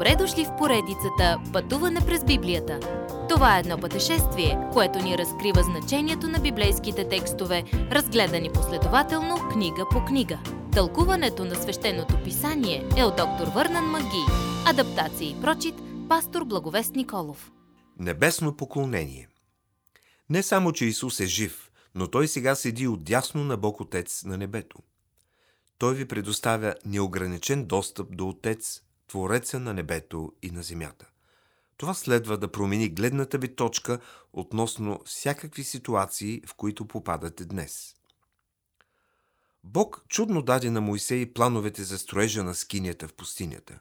Добре дошли в поредицата Пътуване през Библията. Това е едно пътешествие, което ни разкрива значението на библейските текстове, разгледани последователно книга по книга. Тълкуването на свещеното писание е от доктор Върнан Маги. Адаптация и прочит, пастор Благовест Николов. Небесно поклонение Не само, че Исус е жив, но Той сега седи отдясно на Бог Отец на небето. Той ви предоставя неограничен достъп до Отец, Твореца на небето и на земята. Това следва да промени гледната ви точка относно всякакви ситуации, в които попадате днес. Бог чудно даде на Моисей плановете за строежа на скинията в пустинята.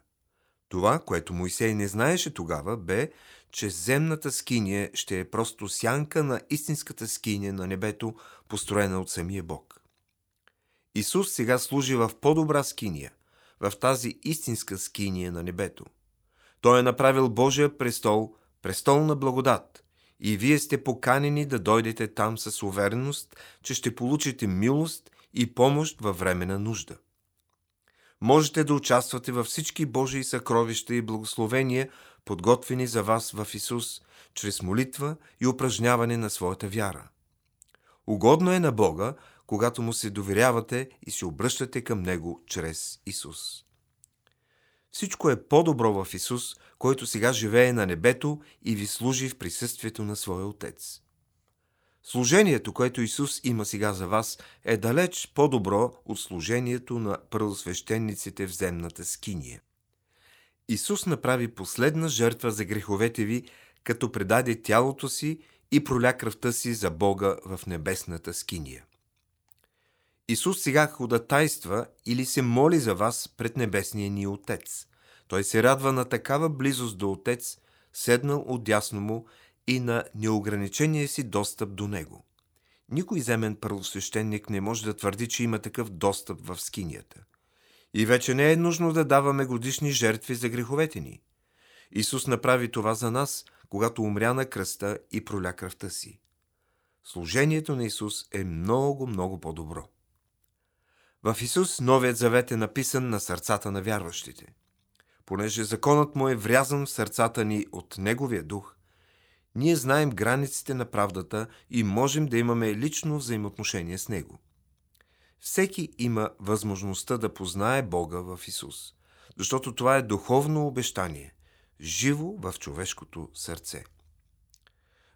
Това, което Моисей не знаеше тогава, бе, че земната скиния ще е просто сянка на истинската скиния на небето, построена от самия Бог. Исус сега служи в по-добра скиния, в тази истинска скиния на небето. Той е направил Божия престол, престол на благодат, и вие сте поканени да дойдете там с увереност, че ще получите милост и помощ във време на нужда. Можете да участвате във всички Божии съкровища и благословения, подготвени за вас в Исус, чрез молитва и упражняване на своята вяра. Угодно е на Бога, когато му се доверявате и се обръщате към Него чрез Исус. Всичко е по-добро в Исус, който сега живее на небето и ви служи в присъствието на Своя Отец. Служението, което Исус има сега за вас, е далеч по-добро от служението на първосвещениците в земната скиния. Исус направи последна жертва за греховете ви, като предаде тялото си и проля кръвта си за Бога в небесната скиния. Исус сега ходатайства или се моли за вас пред небесния ни Отец. Той се радва на такава близост до Отец, седнал отдясно му и на неограничения си достъп до Него. Никой земен първосвещеник не може да твърди, че има такъв достъп в скинията. И вече не е нужно да даваме годишни жертви за греховете ни. Исус направи това за нас, когато умря на кръста и проля кръвта си. Служението на Исус е много, много по-добро. В Исус Новият завет е написан на сърцата на вярващите. Понеже законът му е врязан в сърцата ни от Неговия дух, ние знаем границите на правдата и можем да имаме лично взаимоотношение с Него. Всеки има възможността да познае Бога в Исус, защото това е духовно обещание, живо в човешкото сърце.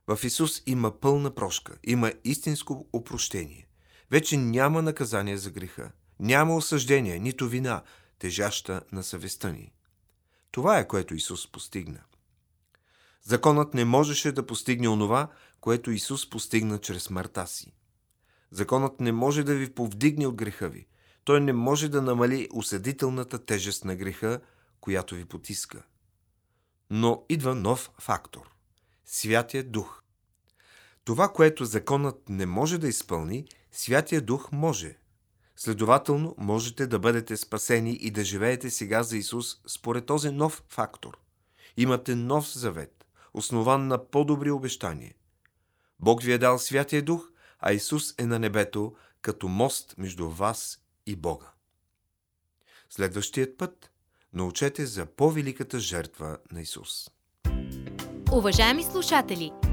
В Исус има пълна прошка, има истинско опрощение. Вече няма наказание за греха, няма осъждение, нито вина, тежаща на съвестта ни. Това е което Исус постигна. Законът не можеше да постигне онова, което Исус постигна чрез смъртта си. Законът не може да ви повдигне от греха ви. Той не може да намали осъдителната тежест на греха, която ви потиска. Но идва нов фактор – Святия Дух. Това, което законът не може да изпълни, Святия Дух може. Следователно, можете да бъдете спасени и да живеете сега за Исус според този нов фактор. Имате нов завет, основан на по-добри обещания. Бог ви е дал Святия Дух, а Исус е на небето като мост между вас и Бога. Следващият път научете за по-великата жертва на Исус. Уважаеми слушатели!